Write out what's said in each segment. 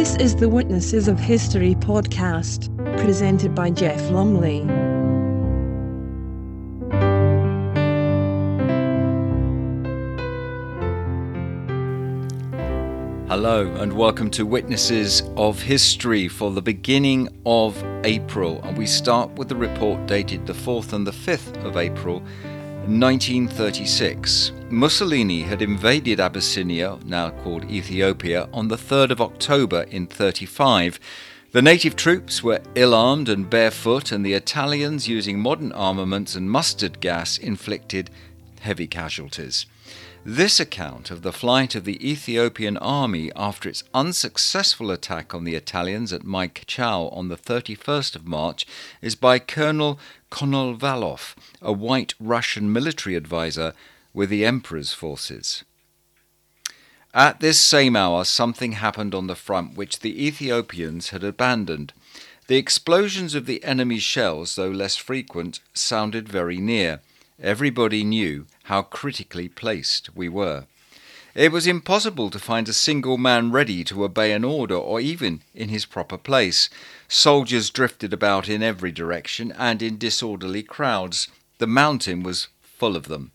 This is the Witnesses of History podcast, presented by Jeff Lumley. Hello, and welcome to Witnesses of History for the beginning of April. And we start with the report dated the 4th and the 5th of April, 1936. Mussolini had invaded Abyssinia, now called Ethiopia, on the 3rd of October in 35. The native troops were ill armed and barefoot, and the Italians, using modern armaments and mustard gas, inflicted heavy casualties. This account of the flight of the Ethiopian army after its unsuccessful attack on the Italians at Maichau on the 31st of March is by Colonel Konovalov, a white Russian military advisor with the Emperor's forces. At this same hour, something happened on the front which the Ethiopians had abandoned. The explosions of the enemy's shells, though less frequent, sounded very near. Everybody knew how critically placed we were. It was impossible to find a single man ready to obey an order or even in his proper place. Soldiers drifted about in every direction and in disorderly crowds. The mountain was full of them.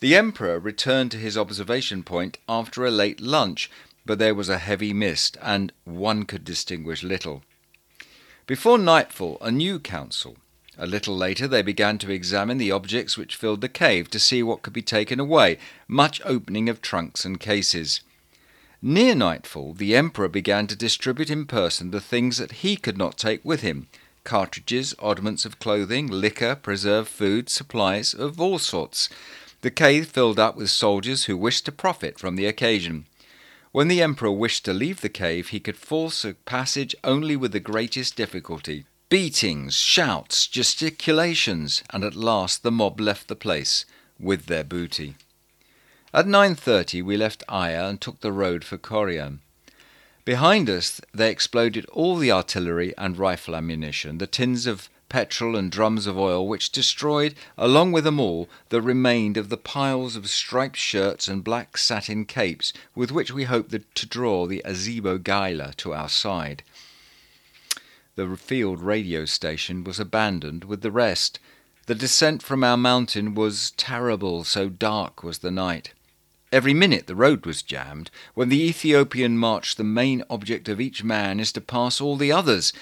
The Emperor returned to his observation point after a late lunch, but there was a heavy mist and one could distinguish little. Before nightfall, a new council, a little later, they began to examine the objects which filled the cave to see what could be taken away, much opening of trunks and cases. Near nightfall, the Emperor began to distribute in person the things that he could not take with him cartridges, oddments of clothing, liquor, preserved food, supplies of all sorts. The cave filled up with soldiers who wished to profit from the occasion. When the Emperor wished to leave the cave, he could force a passage only with the greatest difficulty beatings, shouts, gesticulations, and at last the mob left the place with their booty. At 9.30 we left Aya and took the road for Corian. Behind us they exploded all the artillery and rifle ammunition, the tins of petrol and drums of oil, which destroyed, along with them all, the remained of the piles of striped shirts and black satin capes with which we hoped to draw the Azebo Galla to our side the field radio station was abandoned with the rest. The descent from our mountain was terrible, so dark was the night. Every minute the road was jammed. When the Ethiopian marched, the main object of each man is to pass all the others.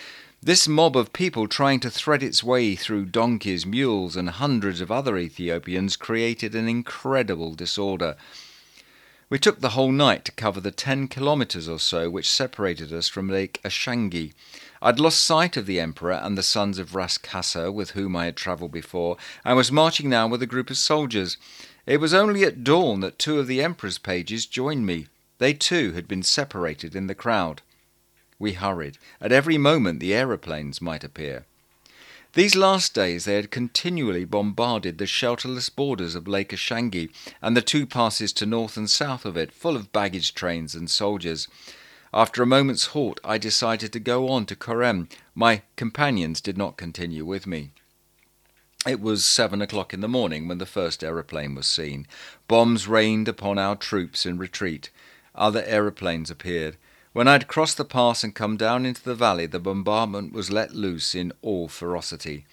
This mob of people trying to thread its way through donkeys, mules, and hundreds of other Ethiopians created an incredible disorder. We took the whole night to cover the ten kilometres or so which separated us from Lake Ashangi. I'd lost sight of the Emperor and the sons of Ras Kassa, with whom I had travelled before, and was marching now with a group of soldiers. It was only at dawn that two of the Emperor's pages joined me. They too had been separated in the crowd. We hurried. At every moment the aeroplanes might appear. These last days they had continually bombarded the shelterless borders of Lake Ashangi and the two passes to north and south of it, full of baggage trains and soldiers. After a moment's halt, I decided to go on to Korem. My companions did not continue with me. It was seven o'clock in the morning when the first aeroplane was seen. Bombs rained upon our troops in retreat. Other aeroplanes appeared. When I had crossed the pass and come down into the valley, the bombardment was let loose in all ferocity.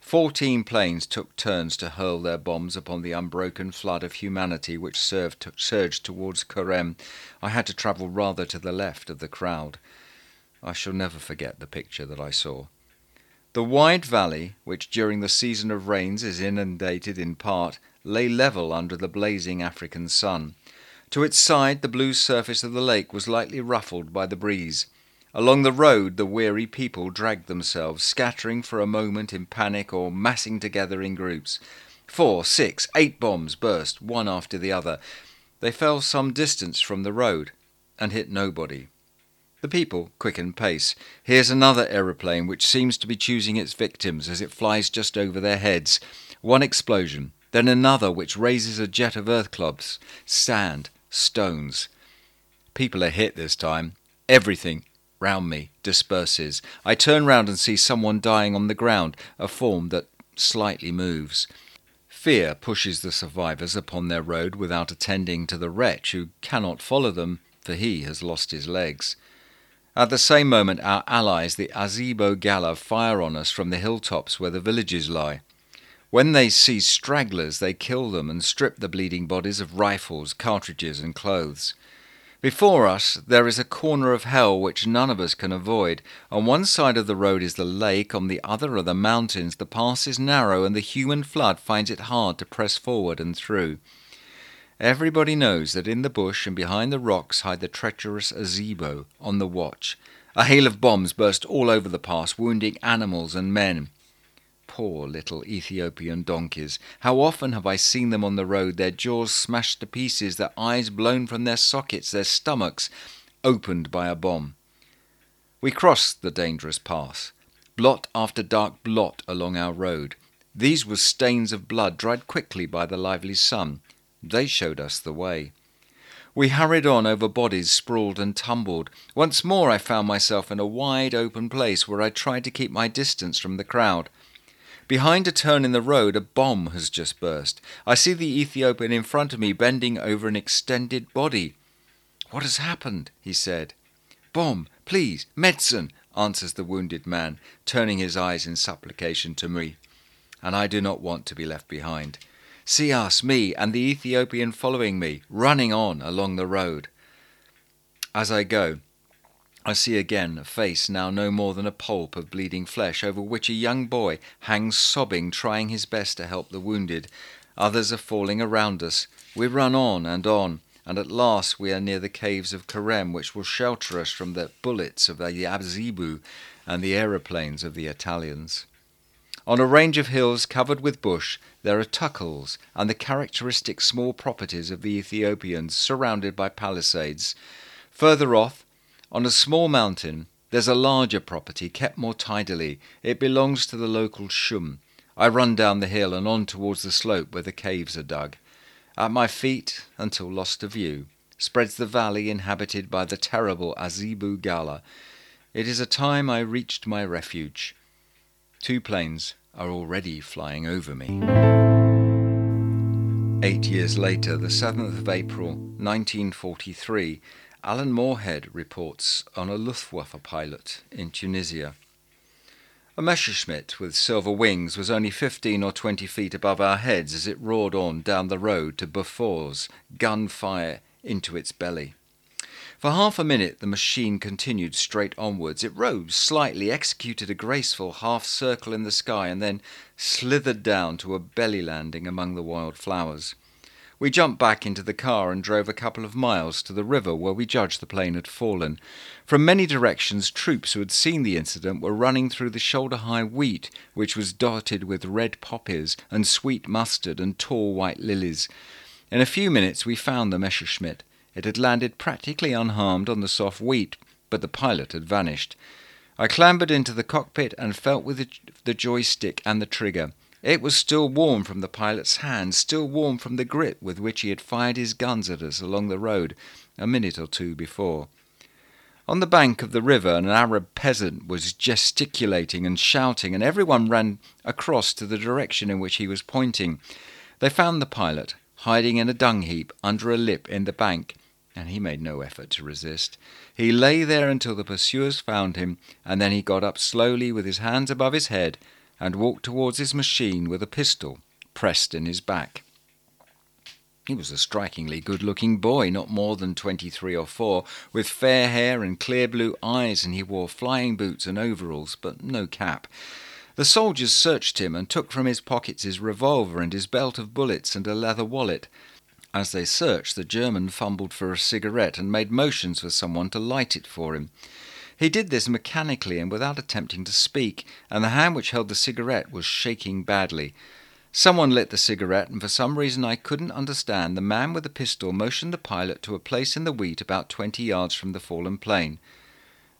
Fourteen planes took turns to hurl their bombs upon the unbroken flood of humanity which to, surged towards Korem. I had to travel rather to the left of the crowd. I shall never forget the picture that I saw. The wide valley, which during the season of rains is inundated in part, lay level under the blazing African sun. To its side, the blue surface of the lake was lightly ruffled by the breeze. Along the road, the weary people dragged themselves, scattering for a moment in panic or massing together in groups. Four, six, eight bombs burst, one after the other. They fell some distance from the road and hit nobody. The people quickened pace. Here's another aeroplane which seems to be choosing its victims as it flies just over their heads. One explosion, then another which raises a jet of earth clubs, sand, stones. People are hit this time. Everything round me disperses. I turn round and see someone dying on the ground, a form that slightly moves. Fear pushes the survivors upon their road without attending to the wretch who cannot follow them, for he has lost his legs. At the same moment, our allies, the Azebo Galla, fire on us from the hilltops where the villages lie. When they see stragglers, they kill them and strip the bleeding bodies of rifles, cartridges, and clothes. Before us, there is a corner of hell which none of us can avoid. On one side of the road is the lake, on the other are the mountains. The pass is narrow, and the human flood finds it hard to press forward and through. Everybody knows that in the bush and behind the rocks hide the treacherous Azebo on the watch. A hail of bombs burst all over the pass, wounding animals and men. Poor little Ethiopian donkeys. How often have I seen them on the road, their jaws smashed to pieces, their eyes blown from their sockets, their stomachs opened by a bomb. We crossed the dangerous pass, blot after dark blot along our road. These were stains of blood dried quickly by the lively sun. They showed us the way. We hurried on over bodies sprawled and tumbled. Once more I found myself in a wide open place where I tried to keep my distance from the crowd. Behind a turn in the road, a bomb has just burst. I see the Ethiopian in front of me bending over an extended body. What has happened? he said. Bomb, please, medicine, answers the wounded man, turning his eyes in supplication to me. And I do not want to be left behind. See us, me, and the Ethiopian following me, running on along the road. As I go, I see again a face now no more than a pulp of bleeding flesh, over which a young boy hangs sobbing, trying his best to help the wounded. Others are falling around us. We run on and on, and at last we are near the caves of Korem, which will shelter us from the bullets of the Azebo and the aeroplanes of the Italians. On a range of hills covered with bush, there are tukuls and the characteristic small properties of the Ethiopians, surrounded by palisades. Further off, on a small mountain, there's a larger property kept more tidily. It belongs to the local shum. I run down the hill and on towards the slope where the caves are dug. At my feet, until lost to view, spreads the valley inhabited by the terrible Azebo Galla. It is a time I reached my refuge. Two planes are already flying over me. Eight years later, the 7th of April, 1943, Alan Moorehead reports on a Luftwaffe pilot in Tunisia. A Messerschmitt with silver wings was only 15 or 20 feet above our heads as it roared on down the road to Bofors, gunfire into its belly. For half a minute the machine continued straight onwards. It rose slightly, executed a graceful half circle in the sky, and then slithered down to a belly landing among the wild flowers. We jumped back into the car and drove a couple of miles to the river where we judged the plane had fallen. From many directions, troops who had seen the incident were running through the shoulder high wheat, which was dotted with red poppies and sweet mustard and tall white lilies. In a few minutes, we found the Messerschmitt. It had landed practically unharmed on the soft wheat, but the pilot had vanished. I clambered into the cockpit and felt with the, the joystick and the trigger. It was still warm from the pilot's hand, still warm from the grip with which he had fired his guns at us along the road a minute or two before. On the bank of the river, an Arab peasant was gesticulating and shouting, and everyone ran across to the direction in which he was pointing. They found the pilot, hiding in a dung heap under a lip in the bank, and he made no effort to resist. He lay there until the pursuers found him, and then he got up slowly with his hands above his head and walked towards his machine with a pistol pressed in his back. He was a strikingly good looking boy, not more than twenty three or four, with fair hair and clear blue eyes, and he wore flying boots and overalls, but no cap. The soldiers searched him and took from his pockets his revolver and his belt of bullets and a leather wallet. As they searched, the German fumbled for a cigarette and made motions for someone to light it for him. He did this mechanically and without attempting to speak, and the hand which held the cigarette was shaking badly. Someone lit the cigarette, and for some reason I couldn't understand, the man with the pistol motioned the pilot to a place in the wheat about twenty yards from the fallen plane.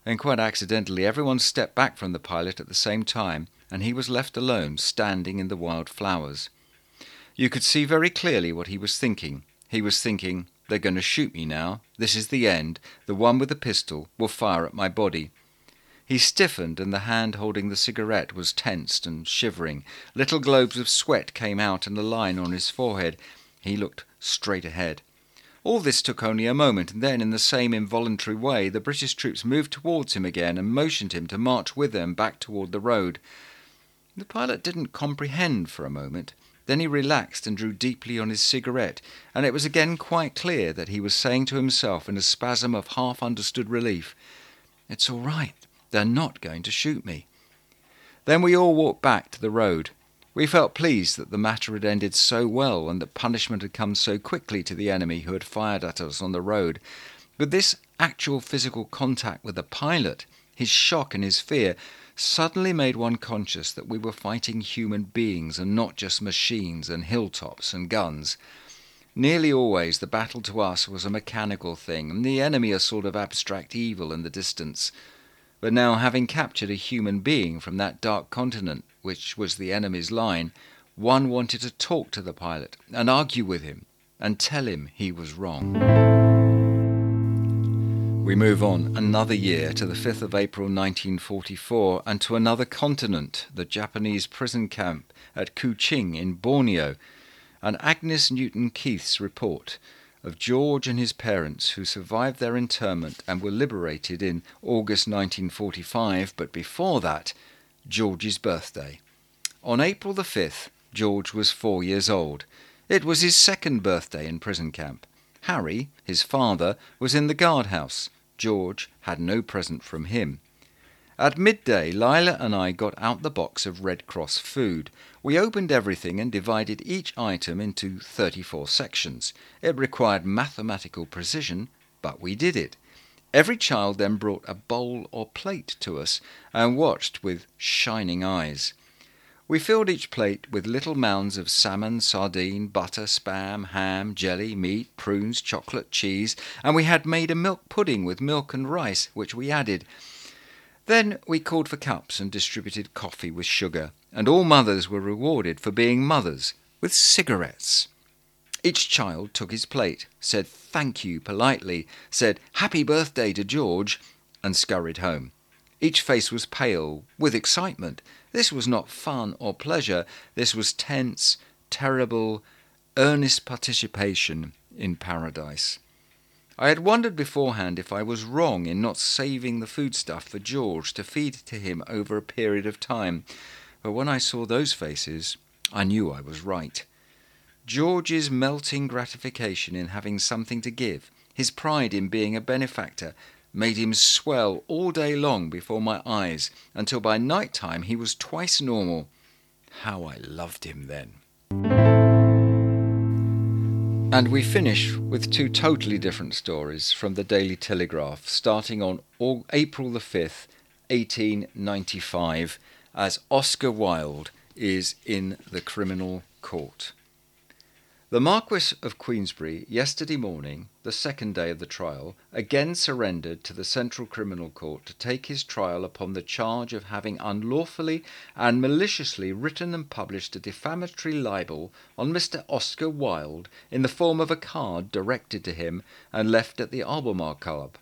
And quite accidentally, everyone stepped back from the pilot at the same time, and he was left alone, standing in the wild flowers. You could see very clearly what he was thinking. He was thinking, they're going to shoot me now. This is the end. The one with the pistol will fire at my body. He stiffened, and the hand holding the cigarette was tensed and shivering. Little globes of sweat came out in a line on his forehead. He looked straight ahead. All this took only a moment, and then, in the same involuntary way, the British troops moved towards him again and motioned him to march with them back toward the road. The pilot didn't comprehend for a moment. Then he relaxed and drew deeply on his cigarette, and it was again quite clear that he was saying to himself in a spasm of half understood relief, It's all right. They're not going to shoot me. Then we all walked back to the road. We felt pleased that the matter had ended so well and that punishment had come so quickly to the enemy who had fired at us on the road. But this actual physical contact with the pilot, his shock and his fear, suddenly made one conscious that we were fighting human beings and not just machines and hilltops and guns. Nearly always the battle to us was a mechanical thing, and the enemy a sort of abstract evil in the distance. But now, having captured a human being from that dark continent, which was the enemy's line, one wanted to talk to the pilot and argue with him and tell him he was wrong. We move on another year to the 5th of April 1944 and to another continent, the Japanese prison camp at Kuching in Borneo, and Agnes Newton Keith's report of George and his parents who survived their internment and were liberated in August 1945, but before that, George's birthday. On April the 5th, George was four years old. It was his second birthday in prison camp. Harry, his father, was in the guardhouse. George had no present from him. At midday, Lila and I got out the box of Red Cross food. We opened everything and divided each item into 34 sections. It required mathematical precision, but we did it. Every child then brought a bowl or plate to us and watched with shining eyes. We filled each plate with little mounds of salmon, sardine, butter, spam, ham, jelly, meat, prunes, chocolate, cheese, and we had made a milk pudding with milk and rice, which we added. Then we called for cups and distributed coffee with sugar, and all mothers were rewarded for being mothers with cigarettes. Each child took his plate, said thank you politely, said happy birthday to George, and scurried home. Each face was pale with excitement. This was not fun or pleasure, this was tense, terrible, earnest participation in paradise. I had wondered beforehand if I was wrong in not saving the foodstuff for George to feed to him over a period of time, but when I saw those faces, I knew I was right. George's melting gratification in having something to give, his pride in being a benefactor, made him swell all day long before my eyes, until by night time he was twice normal. How I loved him then. And we finish with two totally different stories from the Daily Telegraph, starting on April the 5th, 1895, as Oscar Wilde is in the criminal court. The Marquis of Queensberry, yesterday morning, the second day of the trial, again surrendered to the Central Criminal Court to take his trial upon the charge of having unlawfully and maliciously written and published a defamatory libel on Mr. Oscar Wilde in the form of a card directed to him and left at the Albemarle Club.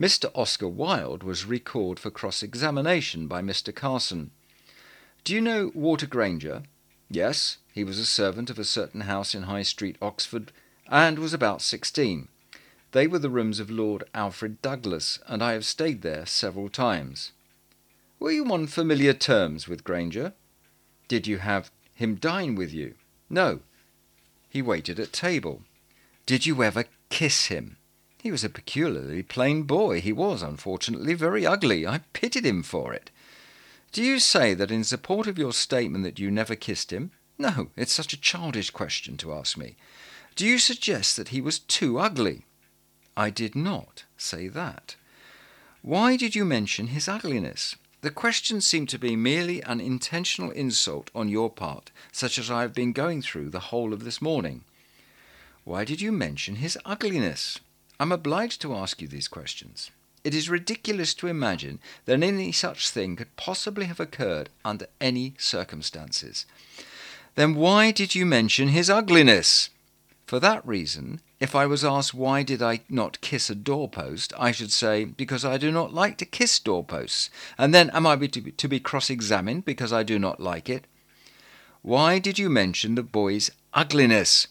Mr. Oscar Wilde was recalled for cross examination by Mr. Carson. Do you know Walter Grainger? Yes, he was a servant of a certain house in High Street, Oxford, and was about sixteen. They were the rooms of Lord Alfred Douglas, and I have stayed there several times. Were you on familiar terms with Grainger? Did you have him dine with you? No. He waited at table. Did you ever kiss him? He was a peculiarly plain boy. He was, unfortunately, very ugly. I pitied him for it. Do you say that in support of your statement that you never kissed him? No, it's such a childish question to ask me. Do you suggest that he was too ugly? I did not say that. Why did you mention his ugliness? The question seemed to be merely an intentional insult on your part, such as I have been going through the whole of this morning. Why did you mention his ugliness? I'm obliged to ask you these questions. It is ridiculous to imagine that any such thing could possibly have occurred under any circumstances. Then why did you mention his ugliness? For that reason, if I was asked why did I not kiss a doorpost, I should say, because I do not like to kiss doorposts. And then am I to be, to be cross examined because I do not like it? Why did you mention the boy's ugliness?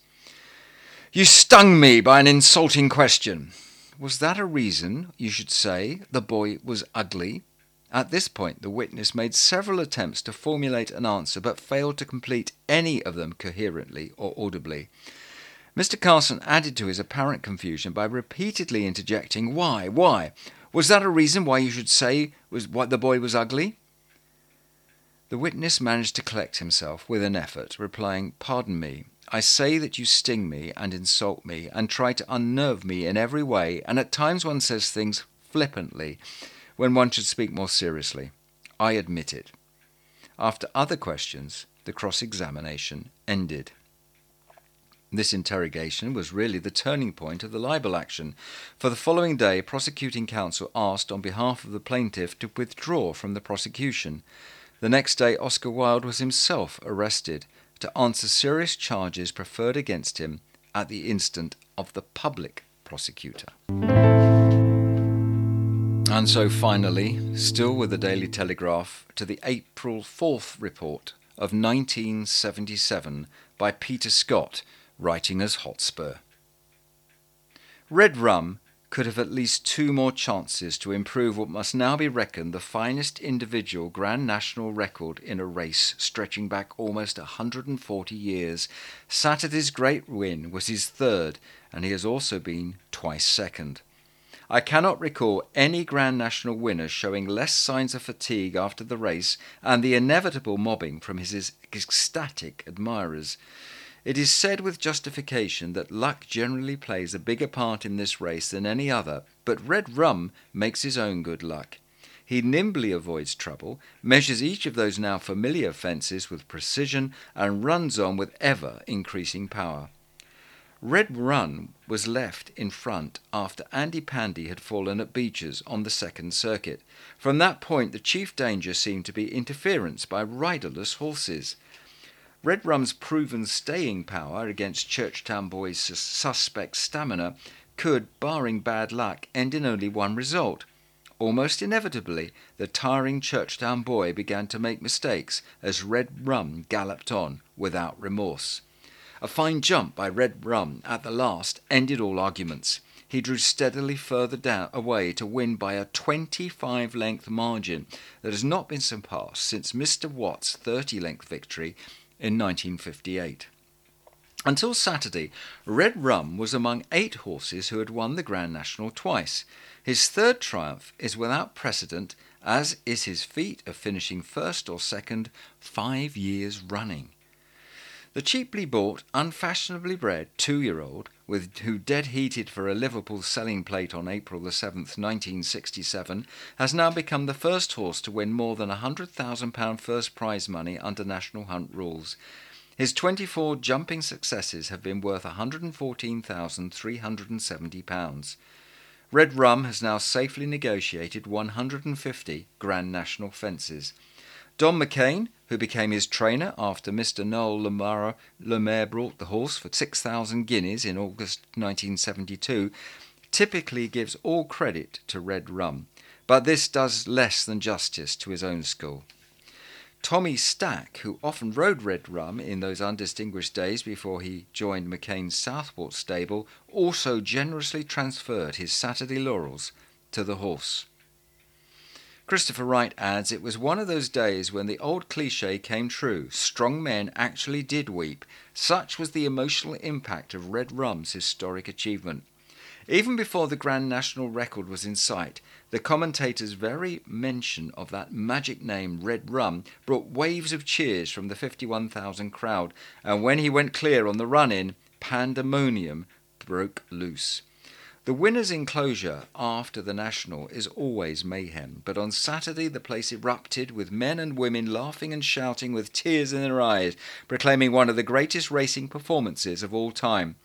You stung me by an insulting question. Was that a reason you should say the boy was ugly? At this point, the witness made several attempts to formulate an answer but failed to complete any of them coherently or audibly. Mr. Carson added to his apparent confusion by repeatedly interjecting, Why? Why? Was that a reason why you should say was what the boy was ugly? The witness managed to collect himself with an effort, replying, Pardon me, I say that you sting me and insult me and try to unnerve me in every way, and at times one says things flippantly when one should speak more seriously. I admit it. After other questions, the cross examination ended. This interrogation was really the turning point of the libel action, for the following day prosecuting counsel asked on behalf of the plaintiff to withdraw from the prosecution. The next day Oscar Wilde was himself arrested to answer serious charges preferred against him at the instant of the public prosecutor. And so finally, still with the Daily Telegraph, to the April 4th report of 1977 by Peter Scott, writing as Hotspur. Red rum could have at least two more chances to improve what must now be reckoned the finest individual Grand National record in a race stretching back almost a 140 years. Saturday's great win was his third, and he has also been twice second. I cannot recall any Grand National winner showing less signs of fatigue after the race and the inevitable mobbing from his ecstatic admirers. It is said with justification that luck generally plays a bigger part in this race than any other, but Red Rum makes his own good luck. He nimbly avoids trouble, measures each of those now familiar fences with precision, and runs on with ever increasing power. Red Rum was left in front after Andy Pandy had fallen at Becher's on the second circuit. From that point, the chief danger seemed to be interference by riderless horses. Red Rum's proven staying power against Churchtown Boy's suspect stamina could, barring bad luck, end in only one result. Almost inevitably, the tiring Churchtown boy began to make mistakes as Red Rum galloped on without remorse. A fine jump by Red Rum at the last ended all arguments. He drew steadily further down away to win by a 25 length margin that has not been surpassed since Mr. What's 30 length victory in 1958. Until Saturday, Red Rum was among eight horses who had won the Grand National twice. His third triumph is without precedent, as is his feat of finishing first or second five years running. The cheaply bought, unfashionably bred two year old, with who dead heated for a Liverpool selling plate on April the 7th, 1967, has now become the first horse to win more than £100,000 first prize money under National Hunt rules. His 24 jumping successes have been worth £114,370. Red Rum has now safely negotiated 150 Grand National fences. Don McCain, who became his trainer after Mr. Noel Lamara, Le Mare brought the horse for 6,000 guineas in August 1972, typically gives all credit to Red Rum, but this does less than justice to his own school. Tommy Stack, who often rode Red Rum in those undistinguished days before he joined McCain's Southport stable, also generously transferred his Saturday laurels to the horse. Christopher Wright adds, It was one of those days when the old cliche came true. Strong men actually did weep. Such was the emotional impact of Red Rum's historic achievement. Even before the Grand National record was in sight, the commentator's very mention of that magic name, Red Rum, brought waves of cheers from the 51,000 crowd, and when he went clear on the run in, pandemonium broke loose. The winner's enclosure after the National is always mayhem, but on Saturday the place erupted with men and women laughing and shouting with tears in their eyes, proclaiming one of the greatest racing performances of all time.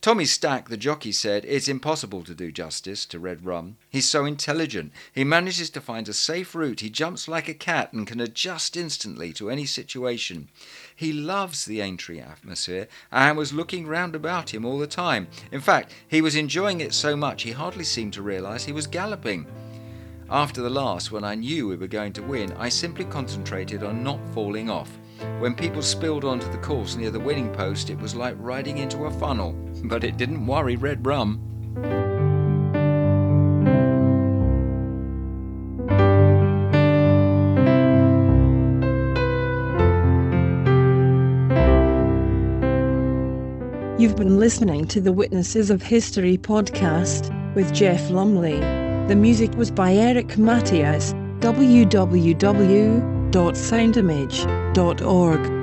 Tommy Stack, the jockey, said, It's impossible to do justice to Red Rum. He's so intelligent. He manages to find a safe route. He jumps like a cat and can adjust instantly to any situation. He loves the Aintree atmosphere and was looking round about him all the time. In fact, he was enjoying it so much he hardly seemed to realize he was galloping. After the last, when I knew we were going to win, I simply concentrated on not falling off. When people spilled onto the course near the winning post, it was like riding into a funnel, but it didn't worry Red Rum. You've been listening to the Witnesses of History podcast with Jeff Lumley. The music was by Eric Matyas. www.soundimage.org